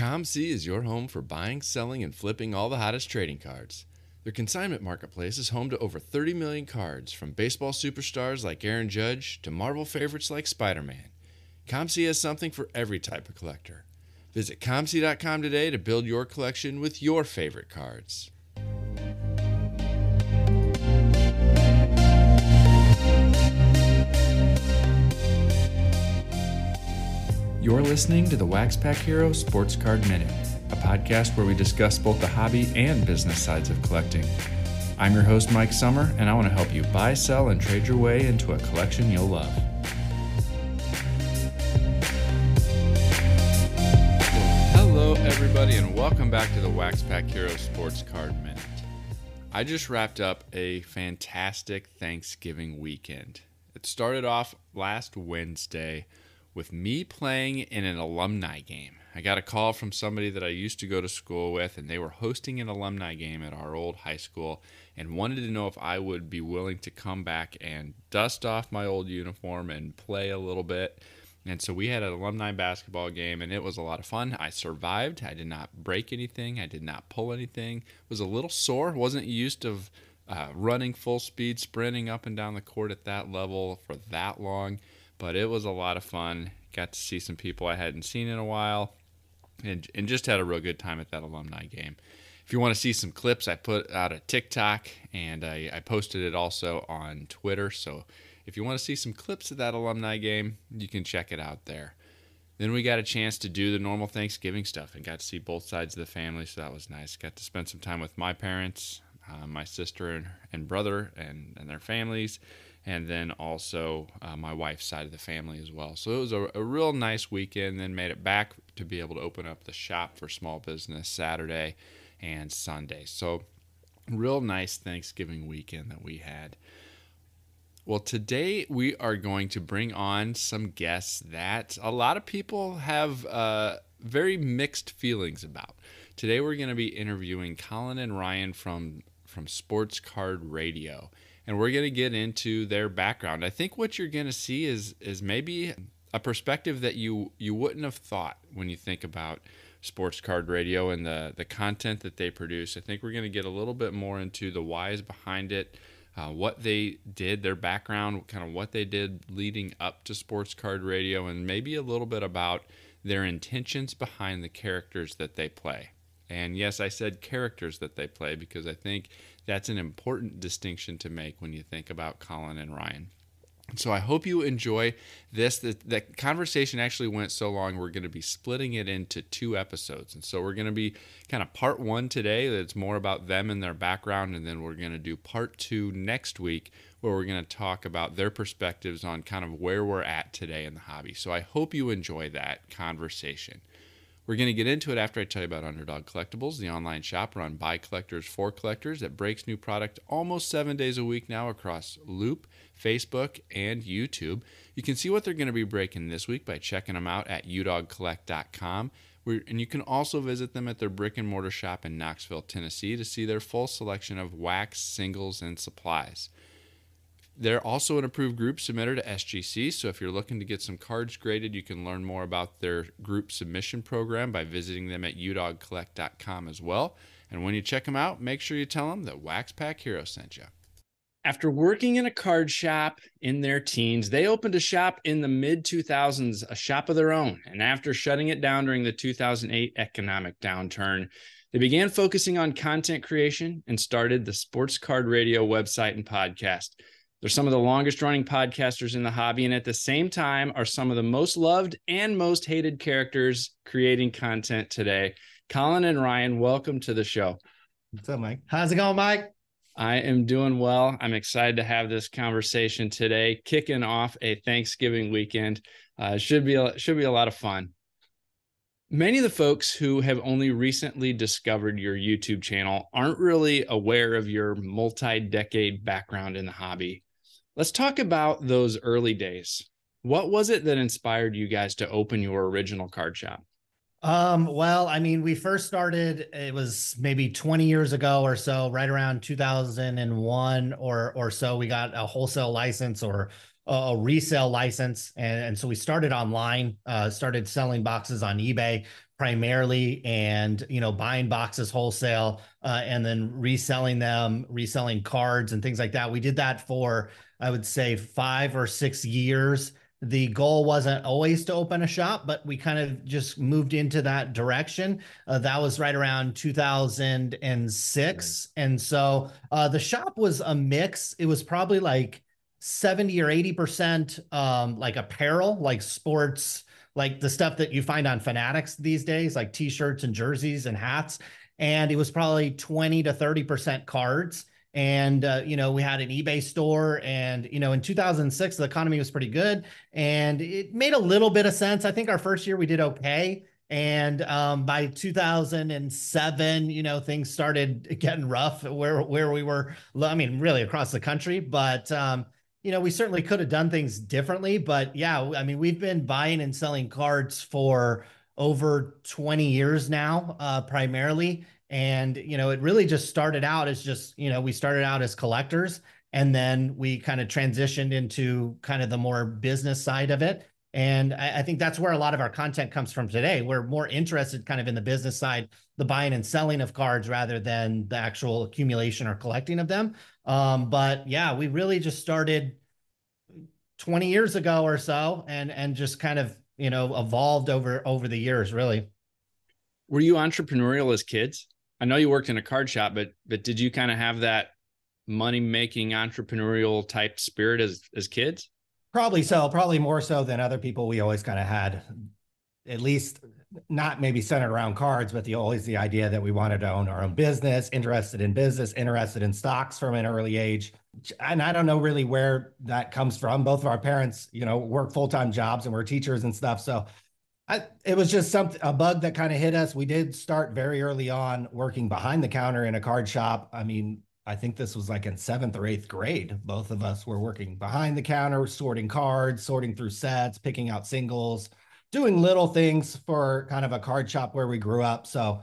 COMC is your home for buying, selling, and flipping all the hottest trading cards. Their consignment marketplace is home to over 30 million cards, from baseball superstars like Aaron Judge to Marvel favorites like Spider Man. COMC has something for every type of collector. Visit COMC.com today to build your collection with your favorite cards. You're listening to the Wax Pack Hero Sports Card Minute, a podcast where we discuss both the hobby and business sides of collecting. I'm your host, Mike Sommer, and I want to help you buy, sell, and trade your way into a collection you'll love. Hello, everybody, and welcome back to the Wax Pack Hero Sports Card Minute. I just wrapped up a fantastic Thanksgiving weekend. It started off last Wednesday with me playing in an alumni game. I got a call from somebody that I used to go to school with, and they were hosting an alumni game at our old high school and wanted to know if I would be willing to come back and dust off my old uniform and play a little bit. And so we had an alumni basketball game, and it was a lot of fun. I survived. I did not break anything. I did not pull anything. Was a little sore. wasn't used to uh, running full speed, sprinting up and down the court at that level for that long but it was a lot of fun. Got to see some people I hadn't seen in a while, and and just had a real good time at that alumni game. If you want to see some clips, I put out a TikTok and I, I posted it also on Twitter. So if you want to see some clips of that alumni game, you can check it out there. Then we got a chance to do the normal Thanksgiving stuff and got to see both sides of the family, so that was nice. Got to spend some time with my parents, uh, my sister and, and brother, and, and their families and then also uh, my wife's side of the family as well. So it was a, a, real nice weekend. Then made it back to be able to open up the shop for small business Saturday and Sunday. So real nice Thanksgiving weekend that we had. Well, today we are going to bring on some guests that a lot of people have uh, very mixed feelings about. Today we're going to be interviewing Colin and Ryan from from Sports Card Radio and we're going to get into their background. I think what you're going to see is is maybe a perspective that you you wouldn't have thought when you think about sports card radio and the the content that they produce. I think we're going to get a little bit more into the whys behind it, uh, what they did, their background, kind of what they did leading up to sports card radio, and maybe a little bit about their intentions behind the characters that they play. And yes, I said characters that they play because I think that's an important distinction to make when you think about Colin and Ryan. So I hope you enjoy this. The, the, conversation actually went so long, we're going to be splitting it into two episodes. And so we're going to be kind of part one today, that's more about them and their background. And then we're going to do part two next week, where we're going to talk about their perspectives on kind of where we're at today in the hobby. So I hope you enjoy that conversation. We're going to get into it after I tell you about Underdog Collectibles, the online shop run by collectors for collectors that breaks new product almost seven days a week now across Loupe, Facebook, and YouTube. You can see what they're going to be breaking this week by checking them out at udogcollect.com. And you can also visit them at their brick and mortar shop in Knoxville, Tennessee to see their full selection of wax, singles, and supplies. They're also an approved group submitter to SGC, so if you're looking to get some cards graded, you can learn more about their group submission program by visiting them at udogcollect.com as well. And when you check them out, make sure you tell them that Wax Pack Hero sent you. After working in a card shop in their teens, they opened a shop in the mid 2000s, a shop of their own. And after shutting it down during the 2008 economic downturn, they began focusing on content creation and started the Sports Card Radio website and podcast. They're some of the longest running podcasters in the hobby, and at the same time, are some of the most loved and most hated characters creating content today. Colin and Ryan, welcome to the show. What's up, Mike? How's it going, Mike? I am doing well. I'm excited to have this conversation today, kicking off a Thanksgiving weekend. Uh, should be a, should be a lot of fun. Many of the folks who have only recently discovered your YouTube channel aren't really aware of your multi-decade background in the hobby. Let's talk about those early days. What was it that inspired you guys to open your original card shop? Um, well, I mean, we first started, it was maybe 20 years ago or so, right around 2001 or or so. We got a wholesale license or a resale license. And, and so we started online, uh, started selling boxes on eBay primarily and you know buying boxes wholesale uh, and then reselling them reselling cards and things like that. We did that for i would say five or six years. The goal wasn't always to open a shop but we kind of just moved into that direction. Uh, that was right around 2006 right. and so uh, the shop was a mix. It was probably like 70 or 80 percent um, like apparel like sports like the stuff that you find on Fanatics these days, like t-shirts and jerseys and hats. And it was probably 20 to 30% cards. And, uh, you know, we had an eBay store. And, you know, in 2006, the economy was pretty good. And it made a little bit of sense. I think our first year we did okay. And um, by 2007, you know, things started getting rough where where we were. I mean, really across the country. But um, you know, we certainly could have done things differently, but yeah, I mean, we've been buying and selling cards for over 20 years now, uh, primarily. And, you know, it really just started out as just, you know, we started out as collectors and then we kind of transitioned into kind of the more business side of it. And I, I, think that's where a lot of our content comes from today. We're more interested kind of in the business side, the buying and selling of cards rather than the actual accumulation or collecting of them. Um, but yeah, we really just started 20 years ago or so and and just kind of, you know, evolved over over the years, really. Were you entrepreneurial as kids? I know you worked in a card shop, but but did you kind of have that money making entrepreneurial type spirit as as kids? Probably so, probably more so than other people. We always kind of had, at least not maybe centered around cards, but the always the idea that we wanted to own our own business, interested in business, interested in stocks from an early age. And I don't know really where that comes from. Both of our parents, you know, work full time jobs and we're teachers and stuff. So I, it was just something a bug that kind of hit us. We did start very early on working behind the counter in a card shop. I mean, I think this was like in seventh or eighth grade. Both of us were working behind the counter, sorting cards, sorting through sets, picking out singles, doing little things for kind of a card shop where we grew up. So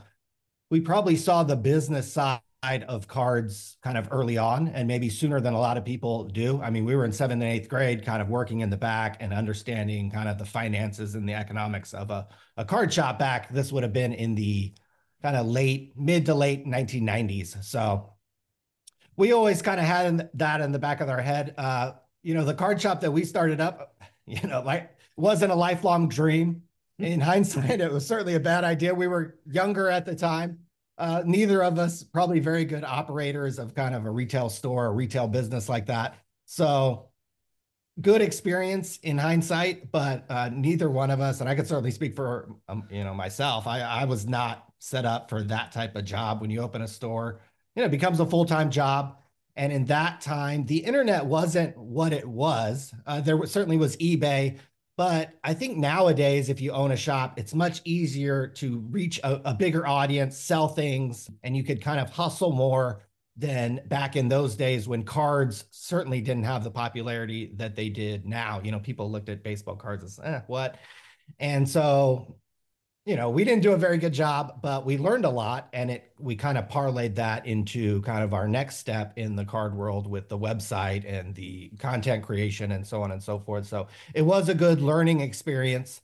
we probably saw the business side of cards kind of early on and maybe sooner than a lot of people do. I mean, we were in seventh and eighth grade, kind of working in the back and understanding kind of the finances and the economics of a, a card shop back. This would have been in the kind of late, mid to late 1990s. So we always kind of had that in the back of our head. Uh, you know, the card shop that we started up, you know, like wasn't a lifelong dream. In hindsight, it was certainly a bad idea. We were younger at the time. Uh, neither of us probably very good operators of kind of a retail store, a retail business like that. So good experience in hindsight, but uh, neither one of us, and I could certainly speak for um, you know myself. I, I was not set up for that type of job. When you open a store, you know, it becomes a full time job. And in that time, the internet wasn't what it was. Uh, there was, certainly was eBay, but I think nowadays, if you own a shop, it's much easier to reach a, a, bigger audience, sell things, and you could kind of hustle more than back in those days when cards certainly didn't have the popularity that they did now. You know, people looked at baseball cards as, eh, what? And so you know, we didn't do a very good job, but we learned a lot and it we kind of parlayed that into kind of our next step in the card world with the website and the content creation and so on and so forth. So it was a good learning experience.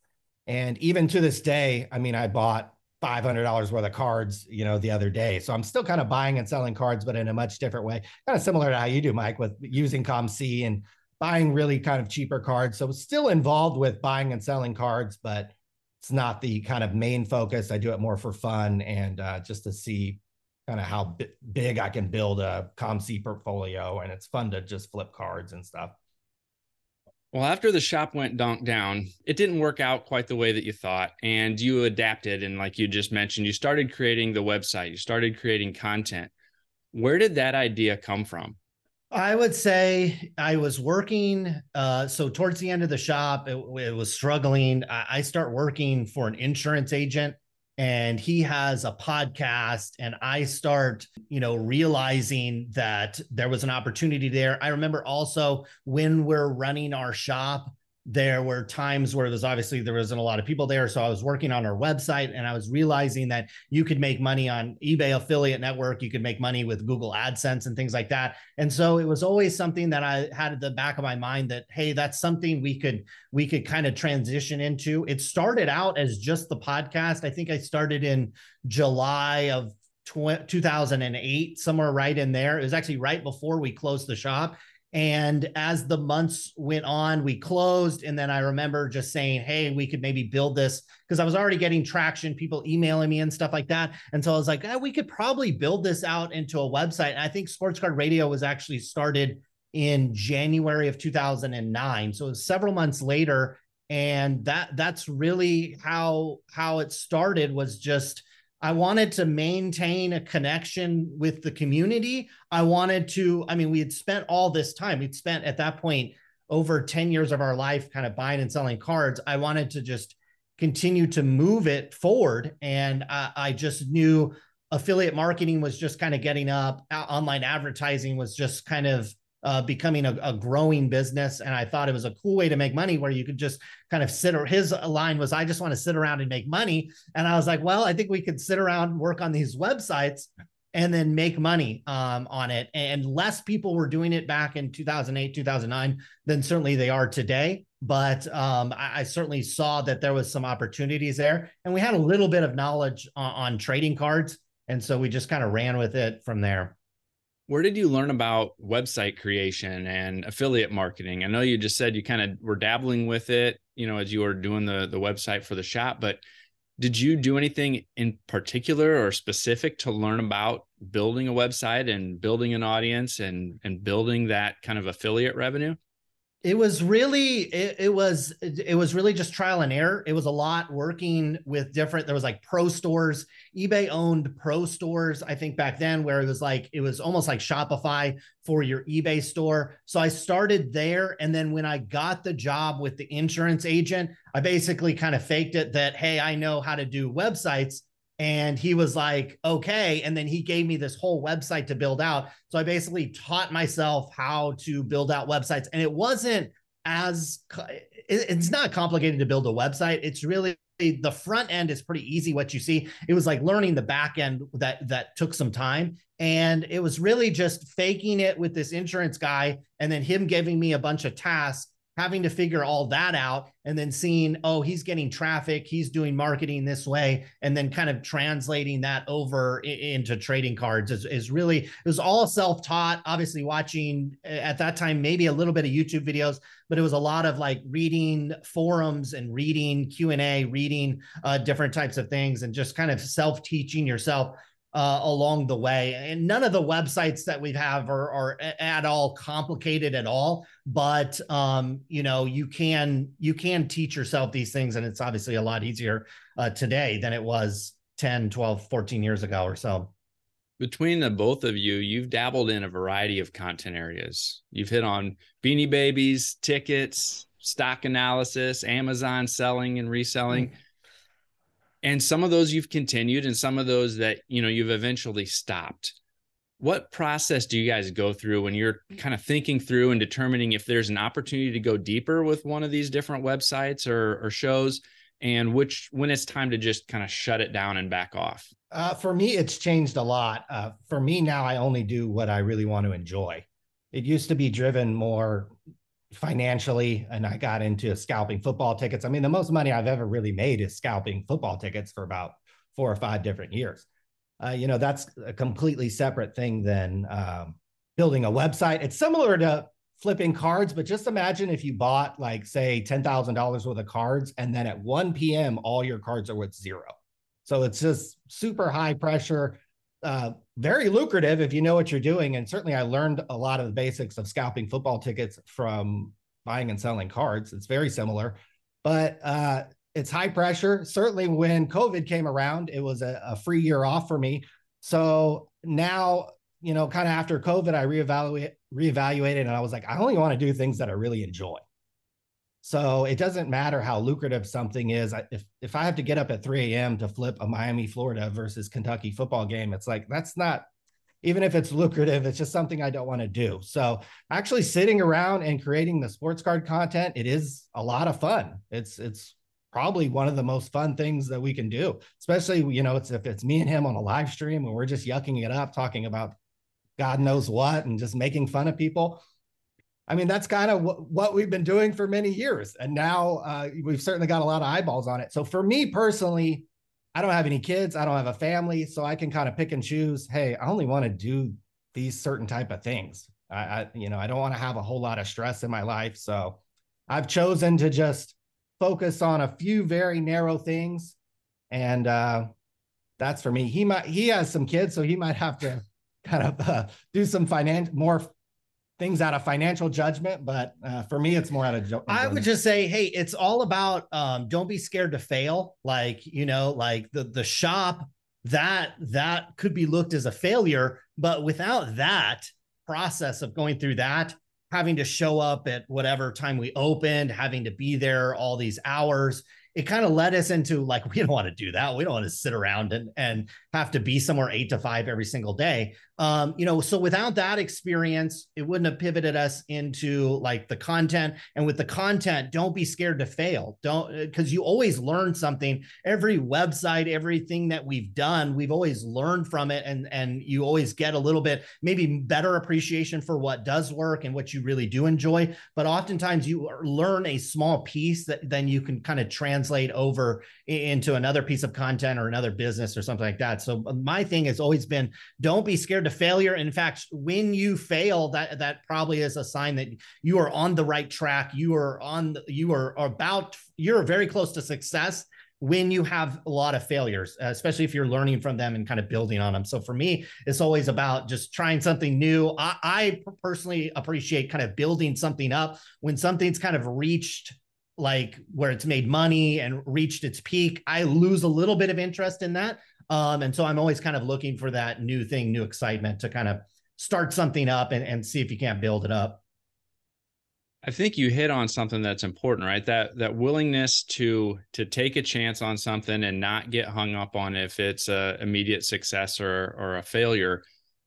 And even to this day, I mean, I bought $500 worth of cards, you know, the other day. So I'm still kind of buying and selling cards, but in a much different way, kind of similar to how you do, Mike, with using COMC and buying really kind of cheaper cards. So still involved with buying and selling cards, but it's not the kind of main focus. I do it more for fun and uh, just to see kind of how b- big I can build a COMC portfolio. And it's fun to just flip cards and stuff. Well, after the shop went donk down, it didn't work out quite the way that you thought. And you adapted. And like you just mentioned, you started creating the website, you started creating content. Where did that idea come from? I would say I was working. Uh, so towards the end of the shop, it, it was struggling. I, I, start working for an insurance agent, and he has a podcast. And I start, you know, realizing that there was an opportunity there. I remember also when we're running our shop, there were times where there's obviously there wasn't a lot of people there. So i was working on our website and i was realizing that you could make money on ebay affiliate network. You could make money with google adsense and things like that. And so it was always something that i had at the back of my mind that hey that's something we could we could kind of transition into. It started out as just the podcast. I think i started in july of 2008 somewhere right in there. It was actually right before we closed the shop and as the months went on, we closed. And then I remember just saying, hey, we could maybe build this because I was already getting traction, people emailing me and stuff like that. And so I was like, eh, we could probably build this out into a website. And I think Sports Card Radio was actually started in January of 2009. So it was several months later. And that that's really how how it started was just I wanted to maintain a connection with the community. I wanted to, I mean, we had spent all this time, we'd spent at that point over 10 years of our life kind of buying and selling cards. I wanted to just continue to move it forward. And I, I just knew affiliate marketing was just kind of getting up, online advertising was just kind of uh, becoming a, a, growing business. And I thought it was a cool way to make money where you could just kind of sit or his line was, I just want to sit around and make money. And I was like, well, I think we could sit around, work on these websites and then make money um, on it. And less people were doing it back in 2008, 2009 than certainly they are today. But um, I, I, certainly saw that there was some opportunities there. And we had a little bit of knowledge on, on trading cards. And so we just kind of ran with it from there. Where did you learn about website creation and affiliate marketing? I know you just said you kind of were dabbling with it, you know, as you were doing the the website for the shop, but did you do anything in particular or specific to learn about building a website and building an audience and and building that kind of affiliate revenue? It was really it, it, was it was really just trial and error. It was a lot working with different there was like pro stores ebay owned pro stores i think back then where it was like it was almost like shopify for your ebay store. So i started there and then when i got the job with the insurance agent i basically kind of faked it that hey i know how to do websites and he was like, okay. And then he gave me this whole website to build out. So I basically taught myself how to build out websites. And it wasn't as, it's not complicated to build a website. It's really, the front end is pretty easy what you see it was like learning the back end that that took some time and it was really just faking it with this insurance guy and then him giving me a bunch of tasks having to figure all that out and then seeing oh he's getting traffic he's doing marketing this way and then kind of translating that over into trading cards is, is really it was all self-taught. Obviously watching at that time maybe a little bit of youtube videos but it was a lot of like reading forums and reading q&a reading uh, different types of things and just kind of self-teaching yourself uh, along the way. And none of the websites that we have are, are at all complicated at all. But um, you know, you can you can teach yourself these things, and it's obviously a lot easier uh, today than it was 10, 12, 14 years ago or so. Between the both of you, you've dabbled in a variety of content areas. You've hit on beanie babies, tickets, stock analysis, Amazon selling and reselling. Mm-hmm and some of those you've continued and some of those that you know you've eventually stopped. What process do you guys go through when you're kind of thinking through and determining if there's an opportunity to go deeper with one of these different websites or, or shows? And which when it's time to just kind of shut it down and back off? Uh, for me it's changed a lot. Uh, for me now i only do what i really want to enjoy. It used to be driven more financially and I got into scalping football tickets. I mean, the most money I've ever really made is scalping football tickets for about four or five different years. Uh, you know, that's a completely separate thing than um, building a website. It's similar to flipping cards, but just imagine if you bought like say $10,000 worth of cards and then at 1 p.m. all your cards are worth zero. So it's just super high pressure, uh, very lucrative if you know what you're doing. And certainly, I learned a lot of the basics of scalping football tickets from buying and selling cards. It's very similar, but uh, it's high pressure. Certainly, when COVID came around, it was a, a free year off for me. So now, you know, kind of after COVID, I reevaluate reevaluated, and I was like, I only want to do things that I really enjoy. So it doesn't matter how lucrative something is. If if I have to get up at 3 a.m. to flip a Miami, Florida versus Kentucky football game, it's like that's not even if it's lucrative, it's just something I don't want to do. So actually sitting around and creating the sports card content, it is a lot of fun. It's it's probably one of the most fun things that we can do, especially you know, it's if it's me and him on a live stream and we're just yucking it up, talking about God knows what and just making fun of people. I mean, that's kind of w- what we've been doing for many years. And now uh, we've certainly got a lot of eyeballs on it. So for me personally, I don't have any kids. I don't have a family. So I can kind of pick and choose. Hey, I only want to do these certain type of things. I, I you know, I don't want to have a whole lot of stress in my life. So I've chosen to just focus on a few very narrow things. And uh, that's for me. He might, he has some kids, so he might have to kind of uh, do some financial more things out of financial judgment but uh, for me it's more out of i would just say hey it's all about um, don't be scared to fail. Like you know like the the shop that that could be looked as a failure but without that process of going through that having to show up at whatever time we opened having to be there all these hours it kind of led us into like we don't want to do that. We don't want to sit around and and have to be somewhere eight to five every single day um you know so without that experience it wouldn't have pivoted us into like the content. And with the content don't be scared to fail. Don't because uh, you always learn something. Every website everything that we've done we've always learned from it and and you always get a little bit maybe better appreciation for what does work and what you really do enjoy. But oftentimes you learn a small piece that then you can kind of translate over into another piece of content or another business or something like that. So uh, my thing has always been don't be scared to failure. In fact, when you fail, that that probably is a sign that you are on the right track. You are on. You are about. You're very close to success when you have a lot of failures, uh, especially if you're learning from them and kind of building on them. So for me, it's always about just trying something new. I, I personally appreciate kind of building something up when something's kind of reached like where it's made money and reached its peak. I lose a little bit of interest in that um, and so I'm always kind of looking for that new thing, new excitement to kind of start something up and, and see if you can't build it up. I think you hit on something that's important, right? That that willingness to to take a chance on something and not get hung up on if it's a immediate success or or a failure.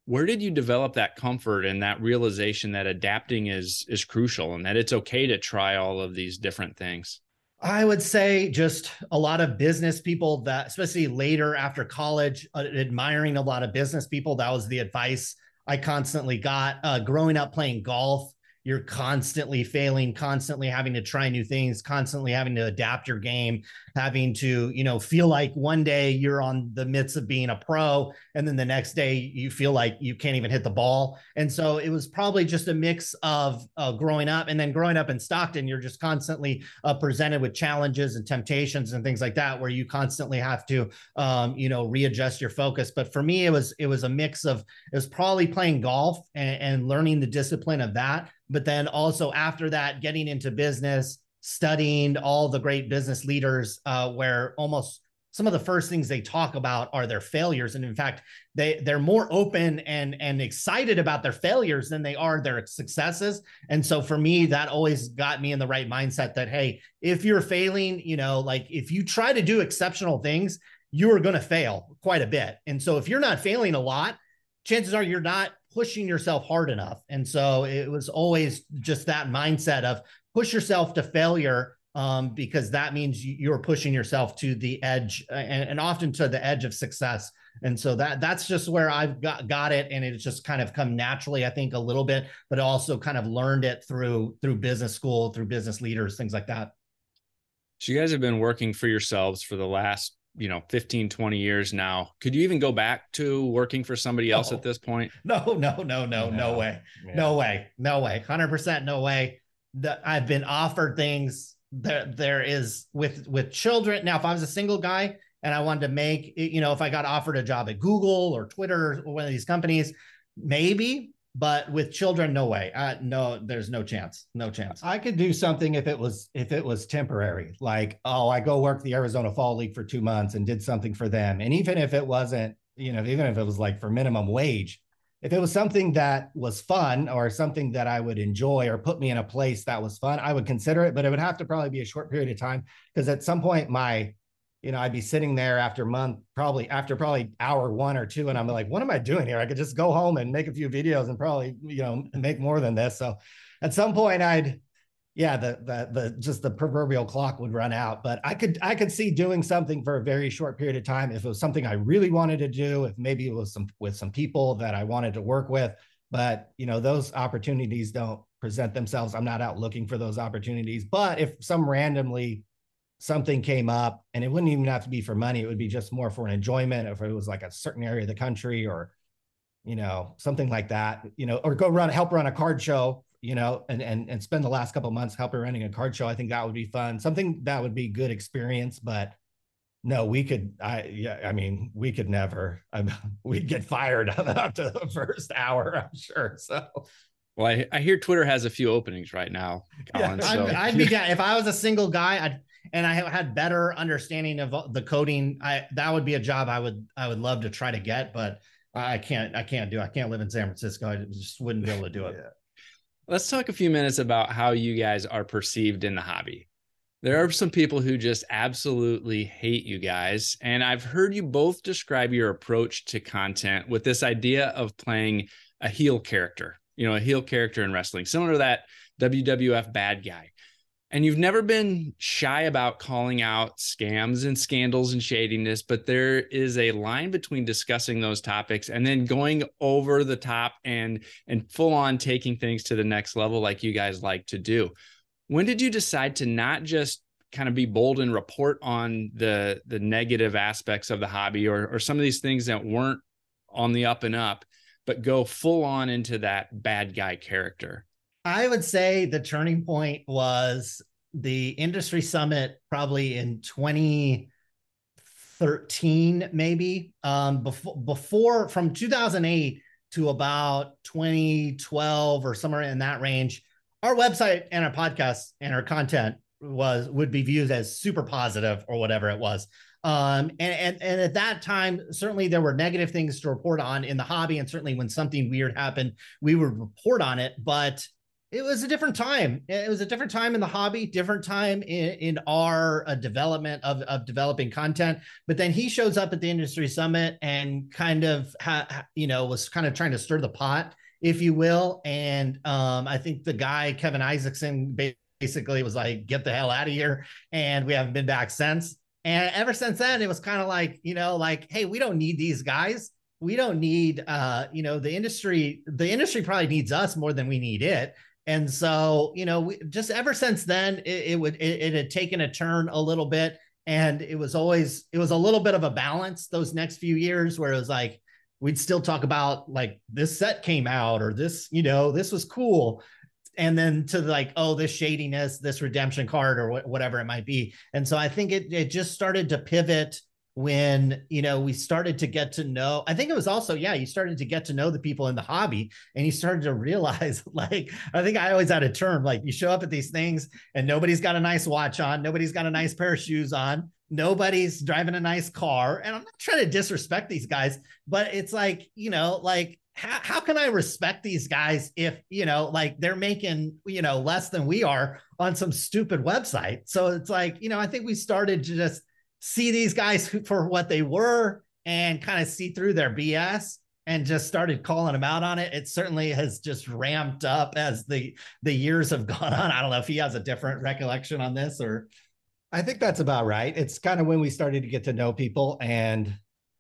Where did you develop that comfort and that realization that adapting is is crucial and that it's okay to try all of these different things? I would say just a lot of business people that, especially later after college, uh, admiring a lot of business people. That was the advice I constantly got. Uh, growing up playing golf, you're constantly failing, constantly having to try new things, constantly having to adapt your game, having to, you know, feel like one day you're on the midst of being a pro and then the next day you feel like you can't even hit the ball. And so it was probably just a mix of uh, growing up and then growing up in Stockton, you're just constantly uh, presented with challenges and temptations and things like that, where you constantly have to, um, you know, readjust your focus. But for me, it was, it was a mix of, it was probably playing golf and, and learning the discipline of that but then also after that, getting into business, studying all the great business leaders, uh, where almost some of the first things they talk about are their failures. And in fact they they're more open and and excited about their failures than they are their successes. And so for me that always got me in the right mindset that hey if you're failing you know like if you try to do exceptional things you're going to fail quite a bit. And so if you're not failing a lot chances are you're not pushing yourself hard enough. And so it was always just that mindset of push yourself to failure um, because that means you're pushing yourself to the edge and, and, often to the edge of success. And so that that's just where I've got got it, and it's just kind of come naturally, I think, a little bit, but also kind of learned it through through business school, through business leaders, things like that. So you guys have been working for yourselves for the last you know 15 20 years now. Could you even go back to working for somebody else no. at this point? No no no no no, way. Yeah. no way. No way. 100% no way. The, i've been offered things there there is with with children. Now if i was a single guy and i wanted to make you know if i got offered a job at google or twitter or one of these companies maybe but with children no way. Uh, no there's no chance no chance. I could do something if it was if it was temporary like oh i go work the arizona fall league for two months and did something for them. And even if it wasn't you know even if it was like for minimum wage if it was something that was fun or something that i would enjoy or put me in a place that was fun i would consider it but it would have to probably be a short period of time because at some point my you know, I'd be sitting there after a month, probably after probably hour one or two, and I'm like, what am I doing here? I could just go home and make a few videos and probably, you know, make more than this. So at some point I'd yeah, the the the just the proverbial clock would run out. But I could I could see doing something for a very short period of time if it was something I really wanted to do, if maybe it was some with some people that I wanted to work with. But you know, those opportunities don't present themselves. I'm not out looking for those opportunities. But if some randomly something came up and it wouldn't even have to be for money, it would be just more for an enjoyment if it was like a certain area of the country or you know, something like that, you know, or go run help run a card show you know, and and and spend the last couple months helping running a card show. I think that would be fun. Something that would be good experience, but no, we could. I yeah, I mean, we could never. I, we'd get fired after the first hour. I'm sure. So. Well, I, I hear Twitter has a few openings right now. Colin, yeah, so. I'd, I'd be if I was a single guy. I'd and I had better understanding of uh, the coding. I that would be a job I would I would love to try to get, but I can't I can't do. I can't live in San Francisco. I just wouldn't be able to do it. yeah. Let's talk a few minutes about how you guys are perceived in the hobby. There are some people who just absolutely hate you guys. And I've heard you both describe your approach to content with this idea of playing a heel character, you know, a heel character in wrestling, similar to that WWF bad guy and you've never been shy about calling out scams and scandals and shadiness but there is a line between discussing those topics and then going over the top and and full on taking things to the next level like you guys like to do. When did you decide to not just kind of be bold and report on the the negative aspects of the hobby or or some of these things that weren't on the up and up but go full on into that bad guy character I would say the turning point was the industry summit probably in 2013 maybe um, before before from 2008 to about 2012 or somewhere in that range our website and our podcast and our content was would be viewed as super positive or whatever it was. Um, and, and and at that time certainly there were negative things to report on in the hobby and certainly when something weird happened we would report on it but it was a different time. It was a different time in the hobby, different time in, in our uh, development of, of developing content. But then he shows up at the industry summit and kind of, ha, you know, was kind of trying to stir the pot, if you will. And um, I think the guy, Kevin Isaacson, basically was like, get the hell out of here. And we haven't been back since. And ever since then, it was kind of like, you know, like, hey, we don't need these guys. We don't need, uh, you know, the industry. The industry probably needs us more than we need it and so, you know, we, just ever since then, it, it would it, it had taken a turn a little bit, and it was always it was a little bit of a balance those next few years where it was like we'd still talk about like this set came out or this you know this was cool. And then to like oh this shadiness this redemption card or wh- whatever it might be. And so i think it, it just started to pivot when you know we started to get to know i think it was also yeah you started to get to know the people in the hobby and you started to realize like i think i always had a term like you show up at these things and nobody's got a nice watch on nobody's got a nice pair of shoes on nobody's driving a nice car. And i'm not trying to disrespect these guys but it's like you know like how, how can i respect these guys if you know like they're making you know less than we are on some stupid website? So it's like you know i think we started to just see these guys for what they were and kind of see through their BS and just started calling them out on it. It certainly has just ramped up as the the years have gone on. I don't know if he has a different recollection on this or I think that's about right. It's kind of when we started to get to know people and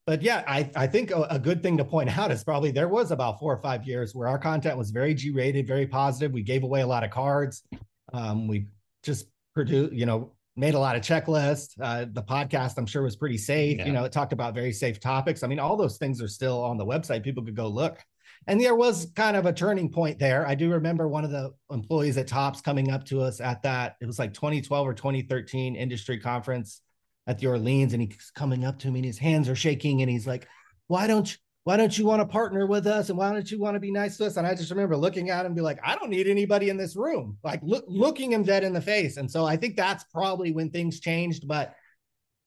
but yeah, I, I think a, a, good thing to point out is probably there was about four or five years where our content was very G rated, very positive. We gave away a lot of cards. Um, we just produced, you know, made a lot of checklists. Uh, the podcast, I'm sure, was pretty safe. Yeah. You know, it talked about very safe topics. I mean, all those things are still on the website. People could go look. And there was kind of a turning point there. I do remember one of the employees at Topps coming up to us at that. It was like 2012 or 2013 industry conference at the Orleans, and he's coming up to me, and his hands are shaking, and he's like, "Why don't you?" Why don't you want to partner with us and why don't you want to be nice to us? And i just remember looking at him be like i don't need anybody in this room. Like look, looking him dead in the face. And so i think that's probably when things changed but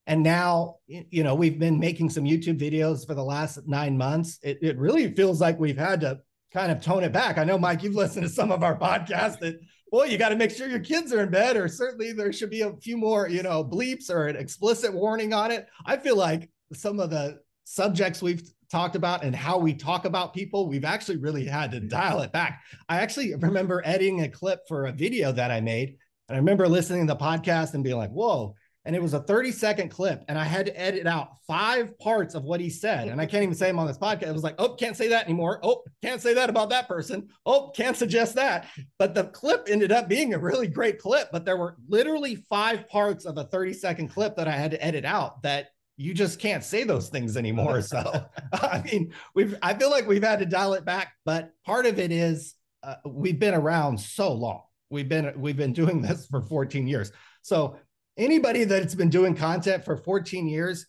and now you know we've been making some youtube videos for the last nine months. It, it really feels like we've had to kind of tone it back. I know mike you've listened to some of our podcasts that well, you got to make sure your kids are in bed, or certainly there should be a few more, you know, bleeps or an explicit warning on it. I feel like some of the subjects we've talked about and how we talk about people, we've actually really had to dial it back. I actually remember editing a clip for a video that I made. And I remember listening to the podcast and being like, whoa, and it was a 30 second clip and i had to edit out five parts of what he said and i can't even say him on this podcast it was like oh can't say that anymore oh can't say that about that person oh can't suggest that but the clip ended up being a really great clip but there were literally five parts of a 30 second clip that i had to edit out that you just can't say those things anymore so i mean we've i feel like we've had to dial it back but part of it is uh, we've been around so long we've been we've been doing this for 14 years so anybody that's been doing content for 14 years,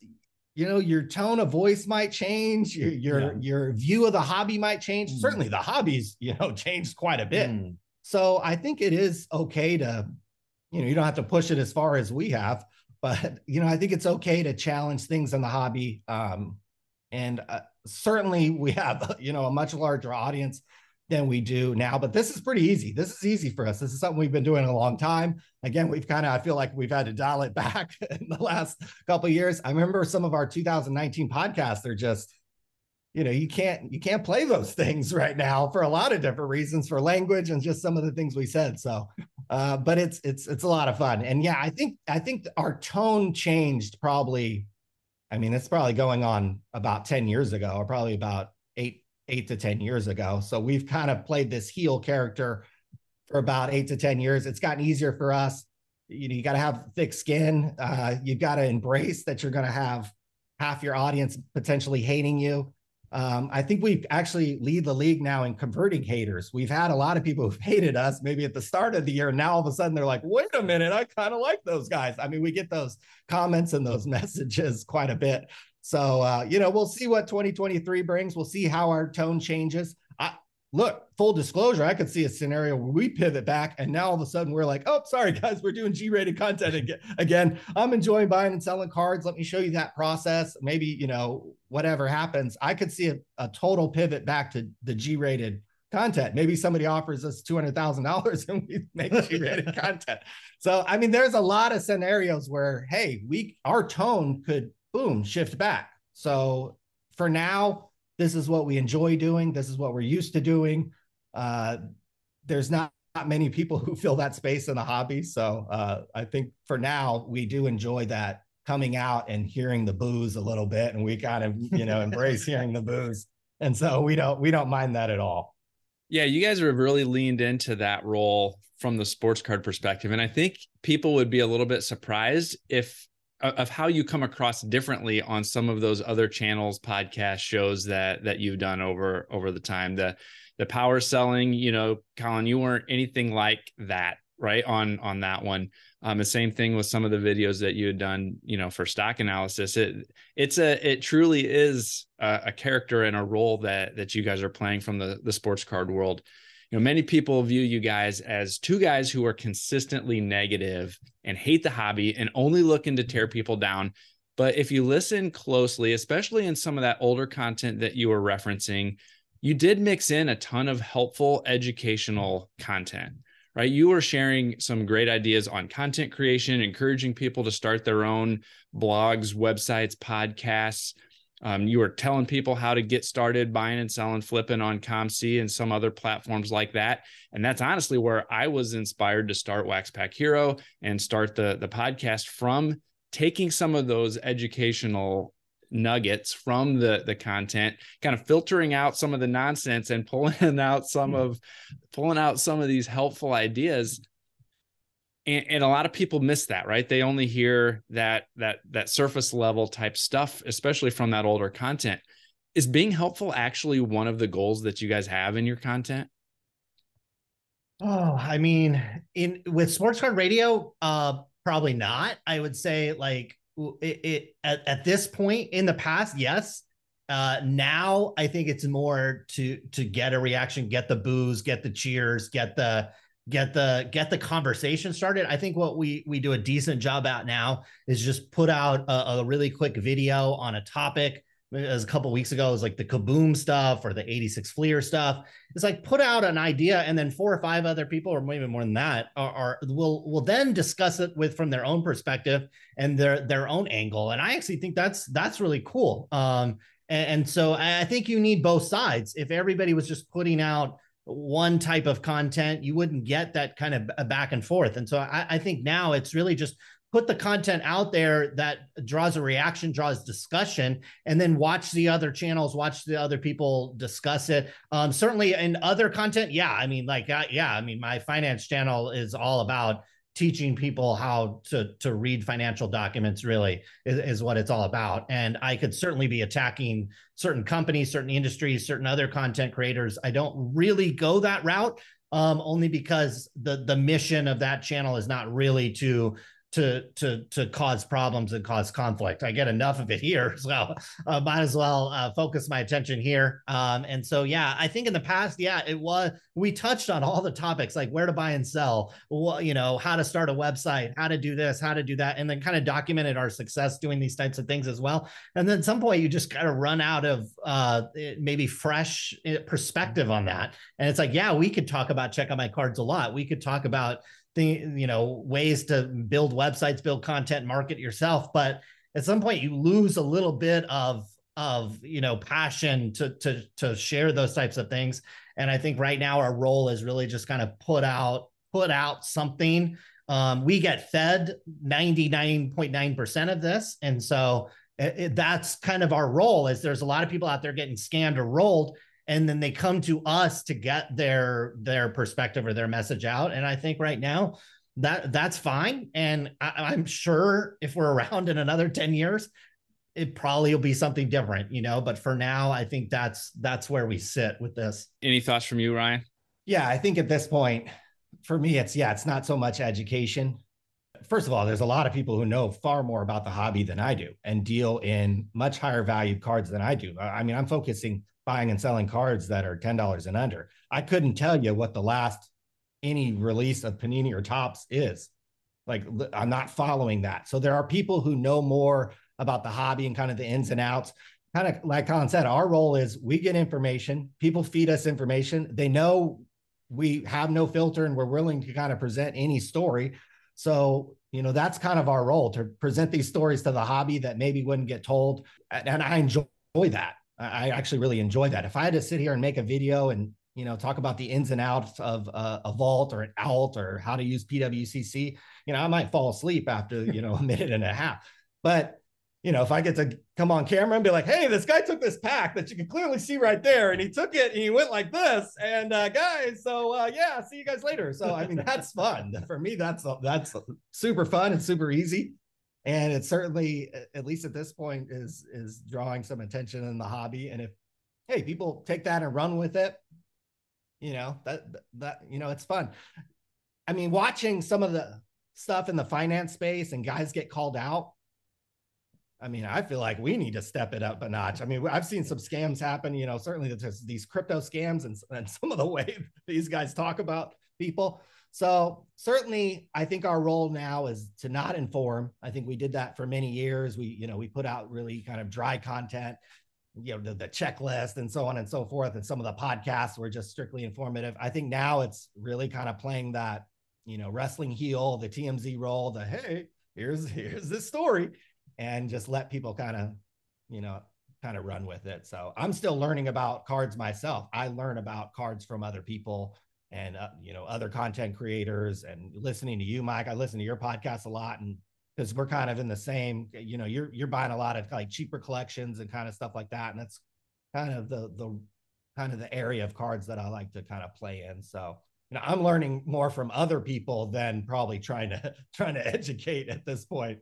you know, your tone of voice might change, your your, yeah. your view of the hobby might change. Mm. Certainly the hobbies, you know, changed quite a bit. Mm. So I think it is okay to, you know, you don't have to push it as far as we have, but you know, I think it's okay to challenge things in the hobby. Um, and uh, certainly we have, you know, a much larger audience than we do now. But this is pretty easy. This is easy for us. This is something we've been doing a long time. Again, we've kind of, I feel like we've had to dial it back in the last couple years. I remember some of our 2019 podcasts are just, you know, you can't you can't play those things right now for a lot of different reasons for language and just some of the things we said. So uh, but it's it's it's a lot of fun. And yeah, I think I think our tone changed probably. I mean, it's probably going on about 10 years ago, or probably about eight eight to 10 years ago. So we've kind of played this heel character for about eight to 10 years. It's gotten easier for us. You know, you got to have thick skin. Uh, you got to embrace that you're going to have half your audience potentially hating you. Um, I think we actually lead the league now in converting haters. We've had a lot of people who've hated us maybe at the start of the year. And now all of a sudden they're like, wait a minute, I kind of like those guys. I mean, we get those comments and those messages quite a bit. So uh, you know, we'll see what 2023 brings. We'll see how our tone changes. Look, full disclosure, I could see a scenario where we pivot back and now all of a sudden we're like, oh, sorry guys, we're doing G-rated content again. again. I'm enjoying buying and selling cards. Let me show you that process. Maybe, you know, whatever happens, I could see a, a total pivot back to the G-rated content. Maybe somebody offers us $200,000 and we make G-rated content. So, I mean, there's a lot of scenarios where, hey, we, our tone could boom, shift back. So for now, this is what we enjoy doing. This is what we're used to doing. Uh, there's not, not many people who fill that space in the hobby. So uh, I think for now, we do enjoy that coming out and hearing the booze a little bit. And we kind of, you know, embrace hearing the booze. And so we don't, we don't mind that at all. Yeah, you guys have really leaned into that role from the sports card perspective. And I think people would be a little bit surprised if of how you come across differently on some of those other channels podcast shows that that you've done over over the time. The the power selling you know colin you weren't anything like that right on on that one. Um the same thing with some of the videos that you had done you know for stock analysis. It it's a it truly is a, a character and a role that that you guys are playing from the the sports card world you know many people view you guys as two guys who are consistently negative and hate the hobby and only looking to tear mm-hmm. people down. But if you listen closely especially in some of that older content that you were referencing you did mix in a ton of helpful educational content right? You were sharing some great ideas on content creation encouraging people to start their own blogs websites podcasts um, you were telling people how to get started buying and selling, flipping on COMC and some other platforms like that. And that's honestly where I was inspired to start Wax Pack Hero and start the the podcast from taking some of those educational nuggets from the the content kind of filtering out some of the nonsense and pulling out some of pulling out some of these helpful ideas and, and, a lot of people miss that right? They only hear that that that surface level type stuff especially from that older content. Is being helpful actually one of the goals that you guys have in your content? Oh i mean in with sports card radio uh probably not. I would say like it, it at, at this point in the past yes. Uh now i think it's more to to get a reaction get the boos get the cheers get the get the get the conversation started i think what we we do a decent job at now is just put out a, a really quick video on a topic as a couple weeks ago, it was like the Kaboom stuff or the 86 Fleer stuff. It's like put out an idea and then four or five other people, or maybe more than that, are, are will will then discuss it with from their own perspective and their their own angle. And I actually think that's that's really cool. Um, and, and so I think you need both sides. If everybody was just putting out one type of content, you wouldn't get that kind of back and forth. And so I, I think now it's really just put the content out there that draws a reaction, draws discussion, and then watch the other channels, watch the other people discuss it. Um, certainly in other content, yeah, I mean, like, uh, yeah, I mean, my finance channel is all about teaching people how to to read financial documents really is, is what it's all about. And i could certainly be attacking certain companies certain industries certain other content creators. I don't really go that route um, only because the the mission of that channel is not really to to to to cause problems and cause conflict. I get enough of it here, so uh, might as well uh, focus my attention here. Um, and so, yeah, I think in the past, yeah, it was we touched on all the topics like where to buy and sell, what, you know, how to start a website, how to do this, how to do that, and then kind of documented our success doing these types of things as well. And then at some point, you just kind of run out of uh, maybe fresh eh, perspective on that, and it's like, yeah, we could talk about check out my cards a lot. We could talk about you know ways to build websites build content market yourself. But at some point you lose a little bit of of you know passion to to to share those types of things. And i think right now our role is really just kind of put out put out something. Um, we get fed 99.9% of this. And so it, it, that's kind of our role is there's a lot of people out there getting scammed or rolled and then they come to us to get their their perspective or their message out. And i think right now that that's fine. And I, am sure if we're around in another 10 years it probably will be something different you know but for now i think that's that's where we sit with this. Any thoughts from you ryan? Yeah i think at this point for me it's yeah it's not so much education. First of all there's a lot of people who know far more about the hobby than i do and deal in much higher valued cards than i do. I mean i'm focusing buying and selling cards that are $10 and under. I couldn't tell you what the last any release of Panini or Topps is. Like I'm not following that. So there are people who know more about the hobby and kind of the ins and outs. Kind of like Colin said, our role is we get information, people feed us information. They know we have no filter and we're willing to kind of present any story. So, you know, that's kind of our role to present these stories to the hobby that maybe wouldn't get told. And I enjoy that. I actually really enjoy that. If I had to sit here and make a video and you know talk about the ins and outs of uh, a vault or an alt or how to use PWCC, you know, I might fall asleep after you know a minute and a half. But you know, if I get to come on camera and be like, "Hey, this guy took this pack that you can clearly see right there, and he took it and he went like this," and uh, guys, so uh, yeah, see you guys later. So I mean, that's fun for me. That's that's super fun and super easy and it certainly at least at this point is is drawing some attention in the hobby. And if hey people take that and run with it you know that that you know it's fun. I mean watching some of the stuff in the finance space and guys get called out i mean i feel like we need to step it up a notch. I mean i've seen some scams happen you know certainly there's these crypto scams and, and some of the way these guys talk about people so certainly, I think our role now is to not inform. I think we did that for many years. We, you know, we put out really kind of dry content, you know, the, the checklist and so on and so forth. And some of the podcasts were just strictly informative. I think now it's really kind of playing that, you know, wrestling heel, the TMZ role, the hey, here's here's this story, and just let people kind of, you know, kind of run with it. So I'm still learning about cards myself. I learn about cards from other people and uh, you know other content creators and listening to you mike. I listen to your podcast a lot and because we're kind of in the same you know you're you're buying a lot of like cheaper collections and kind of stuff like that and that's kind of the the kind of the area of cards that i like to kind of play in. So you know i'm learning more from other people than probably trying to trying to educate at this point.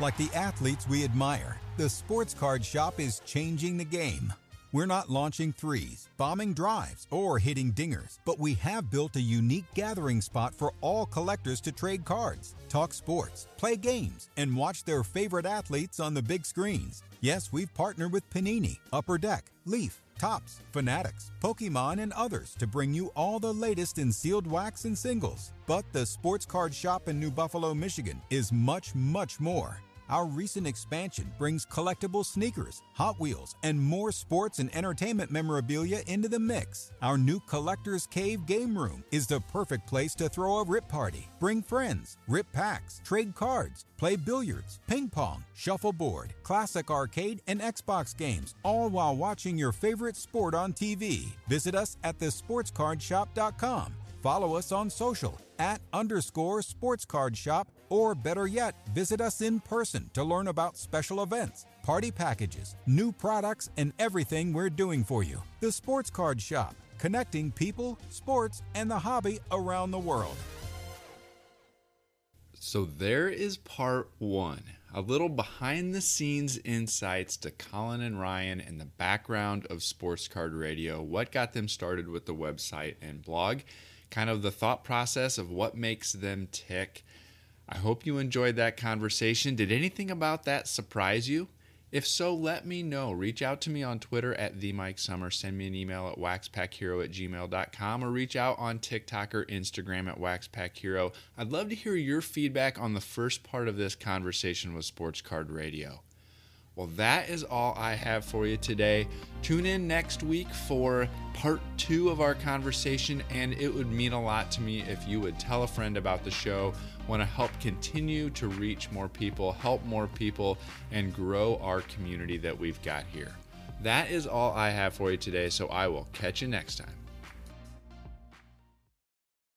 Like the athletes we admire the sports card shop is changing the game we're not launching threes, bombing drives, or hitting dingers, but we have built a unique gathering spot for all collectors to trade cards, talk sports, play games, and watch their favorite athletes on the big screens. Yes, we've partnered with Panini, Upper Deck, Leaf, Topps, Fanatics, Pokemon, and others to bring you all the latest in sealed wax and singles. But the Sports Card Shop in New Buffalo, Michigan is much, much more. Our recent expansion brings collectible sneakers, Hot Wheels, and more sports and entertainment memorabilia into the mix. Our new Collector's Cave game room is the perfect place to throw a rip party, bring friends, rip packs, trade cards, play billiards, ping pong, shuffleboard, classic arcade, and Xbox games, all while watching your favorite sport on TV. Visit us at thesportscardshop.com. Follow us on social at underscore sports card shop, or better yet, visit us in person to learn about special events, party packages, new products, and everything we're doing for you. The Sports Card Shop, connecting people, sports, and the hobby around the world. So there is part one. A little behind the scenes insights to Colin and Ryan and the background of Sports Card Radio, what got them started with the website and blog, kind of the thought process of what makes them tick. I hope you enjoyed that conversation. Did anything about that surprise you? If so, let me know. Reach out to me on Twitter at the Mike Sommer. Send me an email at waxpackhero at gmail.com or reach out on TikTok or Instagram at waxpackhero. I'd love to hear your feedback on the first part of this conversation with Sports Card Radio. Well, that is all I have for you today. Tune in next week for part two of our conversation, and it would mean a lot to me if you would tell a friend about the show. Want to help continue to reach more people, help more people, and grow our community that we've got here. That is all I have for you today, so I will catch you next time.